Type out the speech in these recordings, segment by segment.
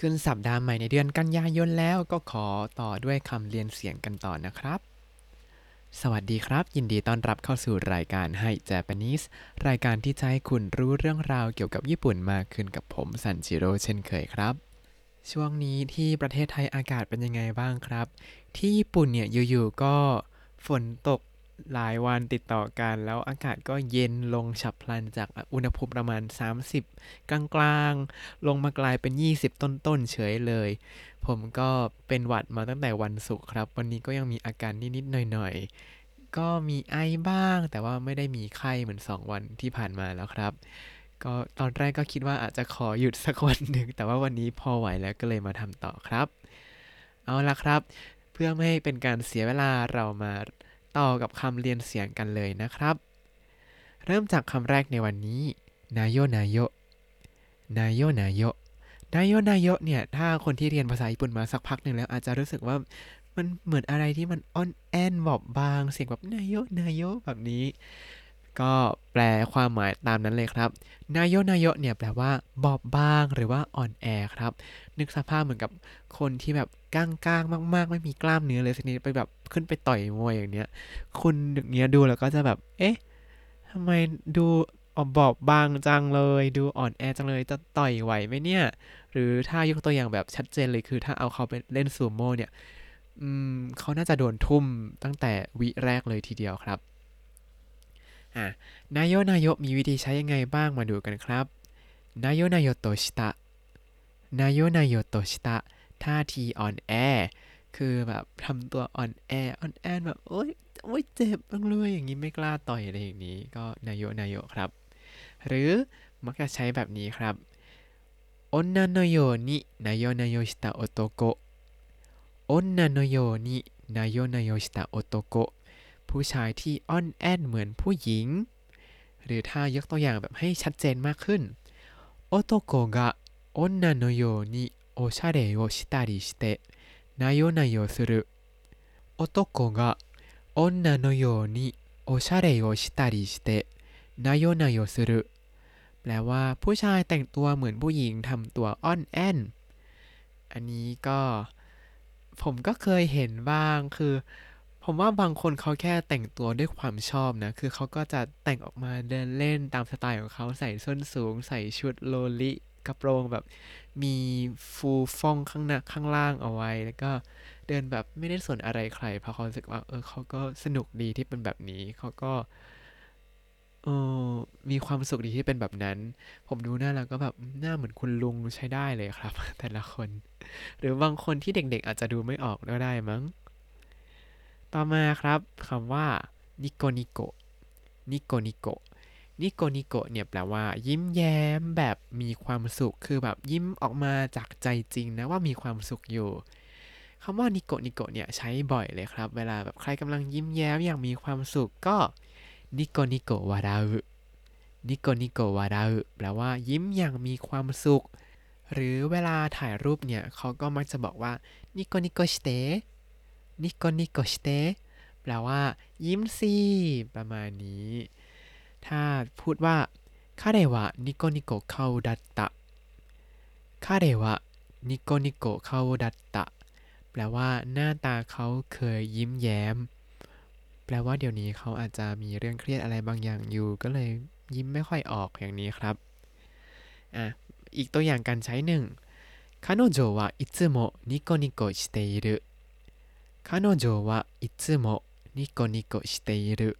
ขึ้นสัปดาห์ใหม่ในเดือนกันยายนแล้วก็ขอต่อด้วยคำเรียนเสียงกันต่อนะครับ สวัสดีครับ ยินดีต้อนรับเข้าสู่รายการให้ Japanese รายการที่จะให้คุณรู้เรื่องราวเกี่ยวกับญี่ปุ่นมากขึ้นกับผมซันจิโร่เช่นเคยครับ ช่วงนี้ที่ประเทศไทยอากาศเป็นยังไงบ้างครับ ที่ญี่ปุ่นเนี่ยอยู่ๆก็ฝนตก หลายวันติดต่อกัน แล้วอากาศก็เย็นลงฉับพลันจากอุณหภูมิประมาณ 30 กลางๆ ลงมากลายเป็น 20 ต้นๆเฉยเลย ผมก็เป็นหวัดมาตั้งแต่วันศุกร์ครับ วันนี้ก็ยังมีอาการนิดๆหน่อยๆ ก็มีไอบ้าง แต่ว่าไม่ได้มีไข้เหมือน 2 วันที่ผ่านมาแล้วครับ ก็ตอนแรกก็คิดว่าอาจจะขอหยุดสักวันหนึ่งแต่ว่าวันนี้พอไหวแล้วก็เลยมาทำต่อครับ เอาละครับ เพื่อไม่ให้เป็นการเสียเวลาเรามา ต่อกับคำเรียนเสียงกันเลยนะครับ เริ่มจากคำแรกในวันนี้ นายโยนายโยนายโยนายโยนายโยนายโยเนี่ยถ้าคนที่เรียนภาษาญี่ปุ่นมาสักพักหนึ่งแล้ว อาจจะรู้สึกว่ามันเหมือนอะไรที่มันอ่อนแอนบอบบาง เสียงแบบนายโยนายโยแบบนี้ ก็แปลความหมายตามนั้นเลยครับ นายโยนายโยเนี่ยแปลว่าบอบบางหรือว่าอ่อนแอครับ นึกสภาพเหมือนกับคนที่แบบก้างก้างมาก ๆ ไม่มีกล้ามเนื้อเลยสักนิดไปแบบขึ้นไปต่อยมวยอย่างเนี้ย คุณอย่างเนี้ยดูแล้วก็จะแบบ เอ๊ะทำไมดูบอบบางจังเลย ดูอ่อนแอจังเลยจะต่อยไหวไหมเนี่ย หรือถ้ายกตัวอย่างแบบชัดเจนเลยคือถ้าเอาเขาไปเล่นซูโม่เนี่ยอืมเขาน่าจะโดนทุ่มตั้งแต่วิแรกเลยทีเดียวครับ นายโยนายโยมีวิธีใช้ยังไงบ้างมาดูกันครับนายโยนายโยโตชิตะนายโยนายโยโตชิตะท่าทีอ่อนแอคือแบบทำตัวอ่อนแออ่อนแอแบบโอ๊ยโอ๊ยเจ็บบ้างเลยอย่างนี้ไม่กล้าต่อยอะไรอย่างนี้ ก็นายโยนายโยครับ หรือมักจะใช้แบบนี้ครับโอนนาโนโยนินายโยนายโยชิตะโอโตโกโอนนาโนโยนินายโยนายโยชิตะโอโตโกผู้ชายที่อ่อนแอเหมือนผู้หญิง หรือถ้ายกตัวอย่างแบบให้ชัดเจนมากขึ้นโอโตโกกะโอนนาโนโยนิโอชาเรโอชิตาริชิเตะนายโยนายโยする男が女のようにおしゃれをしたりしてนายโยนายโยするแปลว่าผู้ชายแต่งตัวเหมือนผู้หญิงทำตัวอ่อนแอน อันนี้ก็ ผมก็เคยเห็นบ้างคือ ผมว่าบางคนเขาแค่แต่งตัวด้วยความชอบนะ คือเขาก็จะแต่งออกมาเดินเล่นตามสไตล์ของเขาใส่ส้นสูง ใส่ชุดโลลิกระโปรงแบบมีฟูฟ่องข้างหน้าข้างล่างเอาไว้ แล้วก็เดินแบบไม่ได้สนอะไรใครเพราะเขาสึกว่าเออเขาก็สนุกดีที่เป็นแบบนี้เขาก็เออมีความสุขดีที่เป็นแบบนั้น ผมดูหน้าแล้วก็แบบหน้าเหมือนคุณลุงใช้ได้เลยครับ แต่ละคน หรือบางคนที่เด็กๆ อาจจะดูไม่ออกก็ได้มั้ง ต่อมาครับคำว่าニコニコ ニコニコ ニコニコ เนี่ยแปลว่า ยิ้มแย้มแบบมีความสุข คือแบบยิ้มออกมาจากใจจริงนะว่ามีความสุขอยู่คำว่า ニコニコ เนี่ยใช้บ่อยเลยครับ เวลาแบบใครกำลังยิ้มแย้มอย่างมีความสุขก็ ニコニコ笑う ニコニコ笑う แปลว่ายิ้มอย่างมีความสุข หรือเวลาถ่ายรูปเนี่ยเขาก็มักจะบอกว่านิโกนิโกสเต นิโกนิโกสเตแปลว่า ยิ้มสิประมาณนี้ ถ้าพูดว่าคาเรวะนิโกนิโกคาดัตตะคาเรวะนิโกนิโกคาดัตตะแปลว่า หน้าตาเขาเคยยิ้มแย้ม แปลว่าเดี๋ยวนี้เขาอาจจะมีเรื่องเครียดอะไรบางอย่างอยู่ ก็เลยยิ้มไม่ค่อยออกอย่างนี้ครับ อ่ะ อีกตัวอย่างการใช้หนึ่ง彼女はいつもニコニコしている 彼女はいつもニコニコしている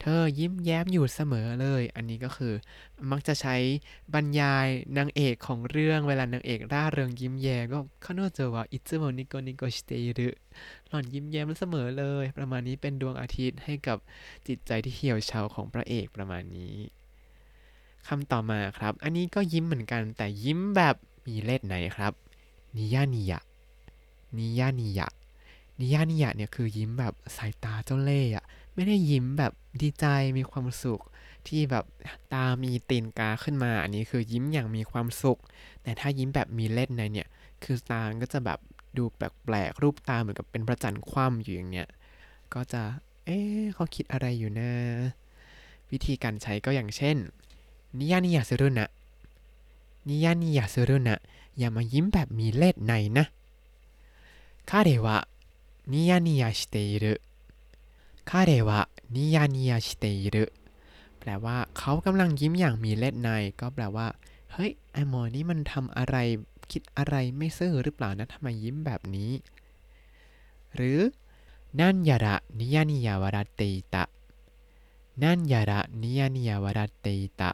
เธอยิ้มแย้มอยู่เสมอเลย อันนี้ก็คือ มักจะใช้บรรยายนางเอกของเรื่องเวลานางเอกร่าเริงยิ้มแย้มก็คาโนเจวะอิซึโมนิโกนิโกชิเตรุหล่อนยิ้มแย้มเสมอเลย ประมาณนี้เป็นดวงอาทิตย์ให้กับจิตใจที่เหี่ยวเฉาของพระเอกประมาณนี้คำต่อมาครับ อันนี้ก็ยิ้มเหมือนกัน แต่ยิ้มแบบมีเลขไหนครับนิยานิยะนิยานิยะ นิยานิยะเนี่ยคือยิ้มแบบสายตาเจ้าเล่ห์อะไม่ได้ยิ้มแบบดีใจมีความสุข ที่แบบตามีตีนกาขึ้นมา อันนี้คือยิ้มอย่างมีความสุข แต่ถ้ายิ้มแบบมีเล่นในเนี่ย คือตาก็จะแบบดูแปลกๆรูปตาเหมือนกับเป็นพระจันคว่ำอยู่อย่างเนี้ยก็จะเอ๊ะเขาคิดอะไรอยู่นะ วิธีการใช้ก็อย่างเช่นนิยานิยาซึรุนะนิยานิยาซึรุนะอย่ามายิ้มแบบมีเล่ห์ในนะ彼はニヤニヤしている彼はニヤニヤしているแปลว่าเขากำลังยิ้มอย่างมีเล่ห์ใน ก็แปลว่า เฮ้ย ไอหมอนี่มันทำอะไร คิดอะไรไม่ซื่อหรือเปล่านะทำไมยิ้มแบบนี้ หรือ นั่นยาระนิยานิยาวาราเตตะ นั่นยาระนิยานิยาวาราเตตะ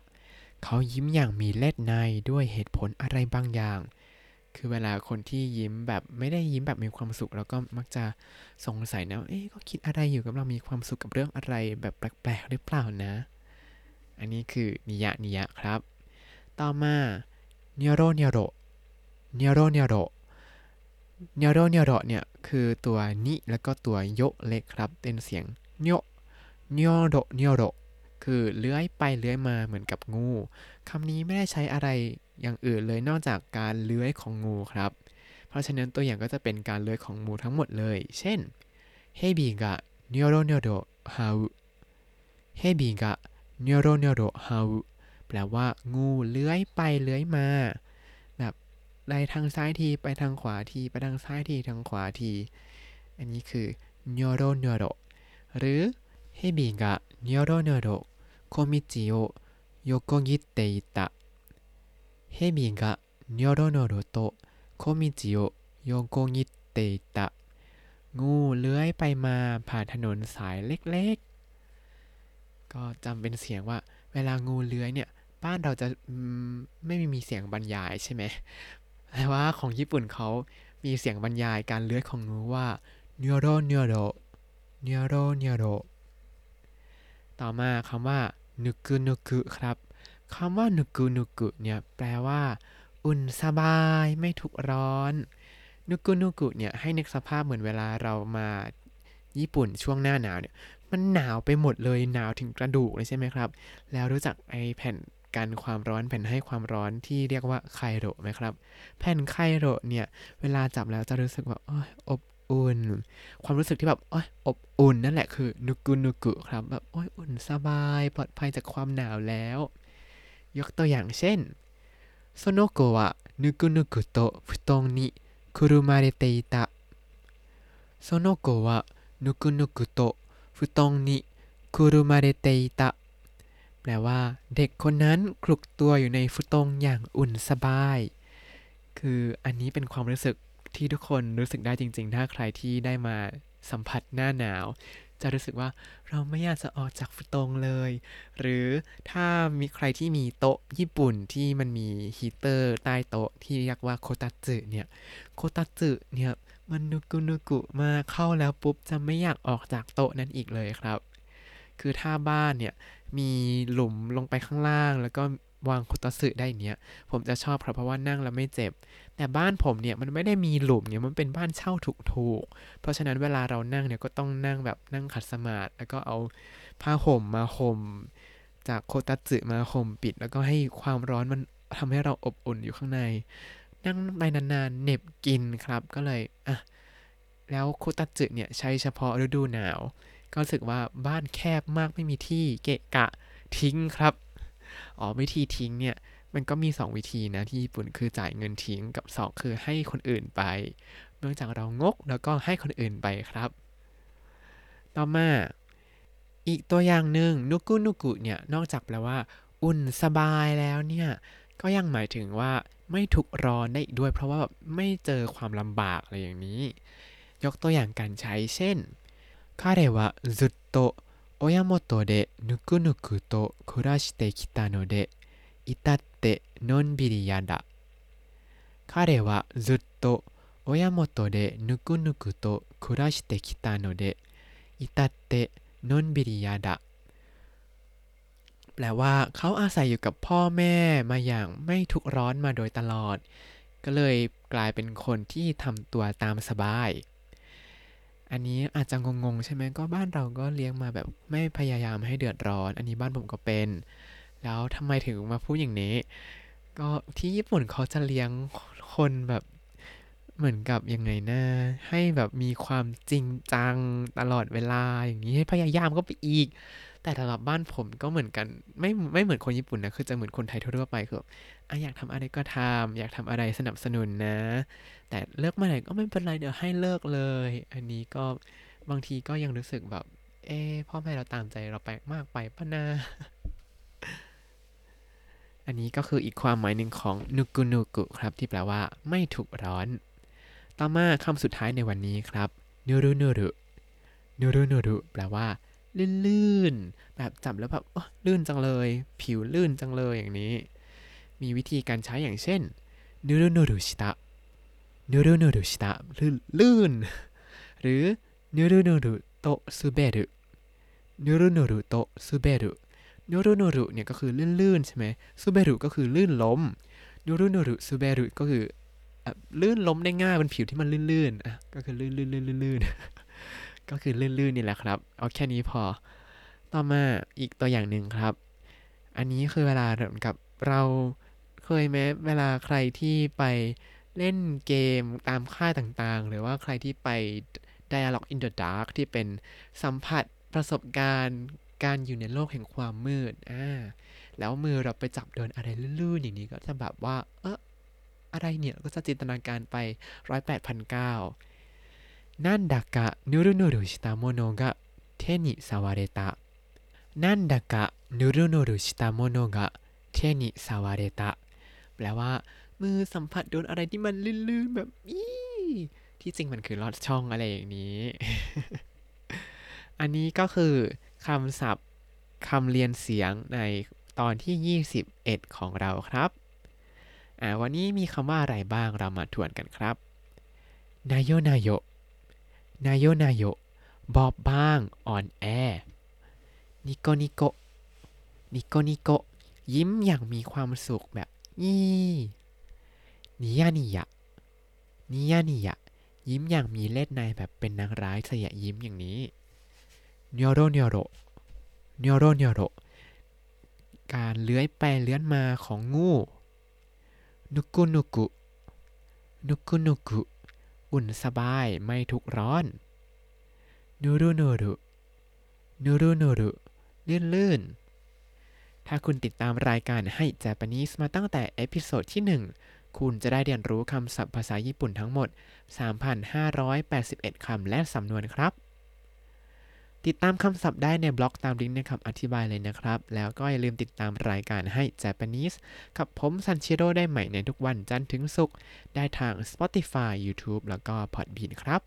เขายิ้มอย่างมีเล่ห์ในด้วยเหตุผลอะไรบางอย่าง คือเวลาคนที่ยิ้มแบบไม่ได้ยิ้มแบบมีความสุข แล้วก็มักจะสงสัยนะเอ๊ะก็คิดอะไรอยู่กำลังมีความสุขกับเรื่องอะไรแบบแปลกๆหรือเปล่านะ อันนี้คือニヤニヤ ครับ ต่อมาにょろにょろにょろにょろ にょろにょろ เนี่ยคือตัว にแล้วก็ตัว よ เล็กครับ เป็นเสียงにょ にょろにょろ คือเลื้อยไปเลื้อยมาเหมือนกับงูคำนี้ไม่ได้ใช้อะไร อย่างอื่นเลยนอกจากการเลื้อยของงูครับ เพราะฉะนั้นตัวอย่างก็จะเป็นการเลื้อยของงูทั้งหมดเลย เช่น蛇がにょろにょろ這う 蛇がにょろにょろ這うแปลว่างูเลื้อยไปเลื้อยมา แบบไปทางซ้ายทีไปทางขวาทีไปทางซ้ายทีทางขวาที อันนี้คือにょろにょろ หรือ蛇がにょろにょろ小道を横切っていた 蛇がにょろにょろと小道を横切っていた งูเลื้อยไปมาผ่านถนนสายเล็กๆ ก็จำเป็นเสียงว่า เวลางูเลื้อยเนี่ย บ้านเราจะไม่มีเสียงบรรยายใช่ไหมแต่ว่าของญี่ปุ่นเขามีเสียงบรรยายการเลื้อยของงูว่าเนโรเนโรเนโรเนโรต่อมาคำว่านุกุนุกุครับ คำว่านุกุนุกุเนี่ยแปลว่า อุ่นสบายไม่ทุกร้อน นุกุนุกุเนี่ยให้นึกสภาพเหมือนเวลาเรามาญี่ปุ่นช่วงหน้าหนาวเนี่ยมันหนาวไปหมดเลยหนาวถึงกระดูกเลยใช่ไหมครับ แล้วรู้จักไอแผ่นกันความร้อนแผ่นให้ความร้อนที่เรียกว่าไคโรไหมครับ แผ่นไคโรเนี่ยเวลาจับแล้วจะรู้สึกว่าอบอุ่น ความรู้สึกที่แบบอบอุ่นนั่นแหละคือนุกุนุกุครับแบบอ้ยอุ่นสบาย ปลอดภัยจากความหนาวแล้ว ยกตัวอย่างเช่นโซโนโกะนุกุนุกุโตฟุตงนิคุรุมาเรเตอิตะโซโนโกะนุกุนุกุโตฟุตงนิคุรุมาเรเตตะแปลว่า เด็กคนนั้นคลุกตัวอยู่ในฟุตงอย่างอุ่นสบาย คืออันนี้เป็นความรู้สึกที่ทุกคนรู้สึกได้จริง ๆ ถ้าใครที่ได้มาสัมผัสหน้าหนาว จะรู้สึกว่าเราไม่อยากจะออกจากฟุตงเลย หรือถ้ามีใครที่มีโต๊ะญี่ปุ่นที่มันมีฮีเตอร์ใต้โต๊ะที่เรียกว่าโคตัจึเนี่ยโคตัจึเนี่ยมันนุกุนุกุมาเข้าแล้วปุ๊บจะไม่อยากออกจากโต๊ะนั้นอีกเลยครับ คือถ้าบ้านเนี่ยมีหลุมลงไปข้างล่างแล้วก็ วางโคตสึได้เนี้ย ผมจะชอบครับเพราะว่านั่งแล้วไม่เจ็บ แต่บ้านผมเนี่ยมันไม่ได้มีหลุมเนี่ยมันเป็นบ้านเช่าถูกๆ เพราะฉะนั้นเวลาเรานั่งเนี่ยก็ต้องนั่งแบบนั่งขัดสมาธิแล้วก็เอาผ้าห่มมาห่มจากโคตัสึมาห่มปิด แล้วก็ให้ความร้อนมันทำให้เราอบอุ่นอยู่ข้างใน นั่งไปนานๆเหน็บกินครับก็เลยอะแล้วโคตัสึเนี่ยใช้เฉพาะฤดูหนาว ก็รู้สึกว่าบ้านแคบมากไม่มีที่เกะกะทิ้งครับ อ๋อวิธีทิ้งเนี่ยมันก็มี 2 วิธีนะที่ญี่ปุ่นคือจ่ายเงินทิ้งกับ 2 คือให้คนอื่นไป เนื่องจากเรางกแล้วก็ให้คนอื่นไปครับ ต่อมาอีกตัวอย่างหนึ่งนุกุนุกุเนี่ยนอกจากแปลว่า อุ่นสบายแล้วเนี่ยก็ยังหมายถึงว่าไม่ถูกร้อนได้ด้วย เพราะว่าแบบไม่เจอความลำบากอะไรอย่างนี้ ยกตัวอย่างการใช้เช่นคาเรวะจุดโต 親元でぬくぬくと暮らしてきたので、至ってのんびりやだ。彼はずっと親元でぬくぬくと暮らしてきたので、至ってのんびりやだ แปลว่าเขาอาศัยอยู่กับพ่อแม่มาอย่างไม่ทุกร้อนมาโดยตลอด ก็เลยกลายเป็นคนที่ทำตัวตามสบาย อันนี้อาจจะงงๆใช่ไหมก็บ้านเราก็เลี้ยงมาแบบไม่พยายามให้เดือดร้อน อันนี้บ้านผมก็เป็น แล้วทำไมถึงมาพูดอย่างนี้ ก็ที่ญี่ปุ่นเขาจะเลี้ยงคนแบบเหมือนกับยังไงนะให้แบบมีความจริงจังตลอดเวลาอย่างนี้ให้พยายามก็ไปอีก แต่สำหรับบ้านผมก็เหมือนกันไม่ไม่เหมือนคนญี่ปุ่นนะคือจะเหมือนคนไทยทั่วไปคือ อะอยากทำอะไรก็ทำอยากทำอะไรสนับสนุนนะ แต่เลิกเมื่อไหร่ก็ไม่เป็นไรเดี๋ยวให้เลิกเลย อันนี้ก็บางทีก็ยังรู้สึกแบบ เอ๊พ่อแม่เราตามใจเราไปมากไปปะนะอันนี้ก็คืออีกความหมายหนึ่งของนุกุนุกุครับ ที่แปลว่า ไม่ถูกร้อน ต่อมาคำสุดท้ายในวันนี้ครับนูรุนูรุนูรุนูรุแปลว่า ลื่นๆแบบจับแล้วแบบลื่นจังเลย ผิวลื่นจังเลยอย่างนี้ มีวิธีการใช้อย่างเช่นนูรุนูรุชิตะนูรุนูรุชิตะลื่นลื่น หรือนูรุนูรุโตซูเบรุนูรุนูรุโตซูเบรุนูรุนูรุเนี่ยก็คือลื่นๆใช่ไหมซูเบรุก็คือลื่นล้มนูรุนูรุซูเบรุก็คือลื่นล้มได้ง่ายบนผิวที่มันลื่นๆอะก็คือลื่นลื่นลื่นลื่นลื่นก็คือลื่นๆนี่แหละครับ เอาแค่นี้พอ ต่อมาอีกตัวอย่างหนึ่งครับ อันนี้คือเวลาเหมือนกับเรา เคยไหมเวลาใครที่ไปเล่นเกมตามค่ายต่างๆ หรือว่าใครที่ไป Dialog in the Dark ที่เป็นสัมผัสประสบการณ์การอยู่ในโลกแห่งความมืด อ่า แล้วมือเราไปจับเดินอะไรลื่นๆ อย่างนี้ก็จะแบบว่า เอออะไรเนี่ยก็จะจินตนาการไปร้อยแปดพันเก้านั่นดักะนูรุนูรุชิตาโมโนะเทนิสาวาเรตะนั่นดักะนูรุนูรุชิตาโมโนะเทนิสาวาเรตะ แปลว่า มือสัมผัสโดนอะไรที่มันลื่นๆแบบอีที่จริงมันคือลอดช่องอะไรอย่างนี้ อันนี้ก็คือคำศัพท์คำเรียนเสียงในตอนที่ 21 ของเราครับ อ่าวันนี้มีคำว่าอะไรบ้างเรามาทวนกันครับนายโยนายโยนายโยนายโยบอบบางอ่อนแอนิโกนิโกนิโกนิโกยิ้มอย่างมีความสุขแบบ ยี่ニヤニヤ ニヤニヤ ยิ้มอย่างมีเลศนัยแบบเป็นนางร้ายแสยะยิ้มอย่างนี้にょろにょろ にょろにょろ การเลื้อยไปเลื้อยมาของงูぬくぬく ぬくぬく อุ่นสบายไม่ทุกร้อนนูรุนูรุนูรุนูรุลื่นลื่น ถ้าคุณติดตามรายการให้ Japanese มาตั้งแต่ episode ที่ 1 คุณจะได้เรียนรู้คำศัพท์ภาษาญี่ปุ่นทั้งหมด 3,581 คำและสำนวนครับ ติดตามคำศัพท์ได้ในบล็อกตามลิงก์ในคำอธิบายเลยนะครับ แล้วก็อย่าลืมติดตามรายการให้ Japanese กับผมซันชิโร่ได้ใหม่ในทุกวันจันทร์ถึงศุกร์ได้ทาง Spotify YouTube แล้วก็ Podbean ครับ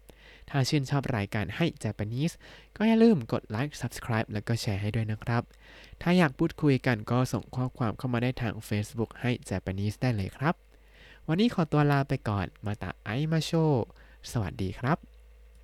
ถ้าชื่นชอบรายการให้ Japanese ก็อย่าลืมกดไลค์ Subscribe แล้วก็แชร์ให้ด้วยนะครับ ถ้าอยากพูดคุยกันก็ส่งข้อความเข้ามาได้ทาง Facebook ให้ Japanese ได้เลยครับ วันนี้ขอตัวลาไปก่อนมาตาไอมาโช สวัสดีครับ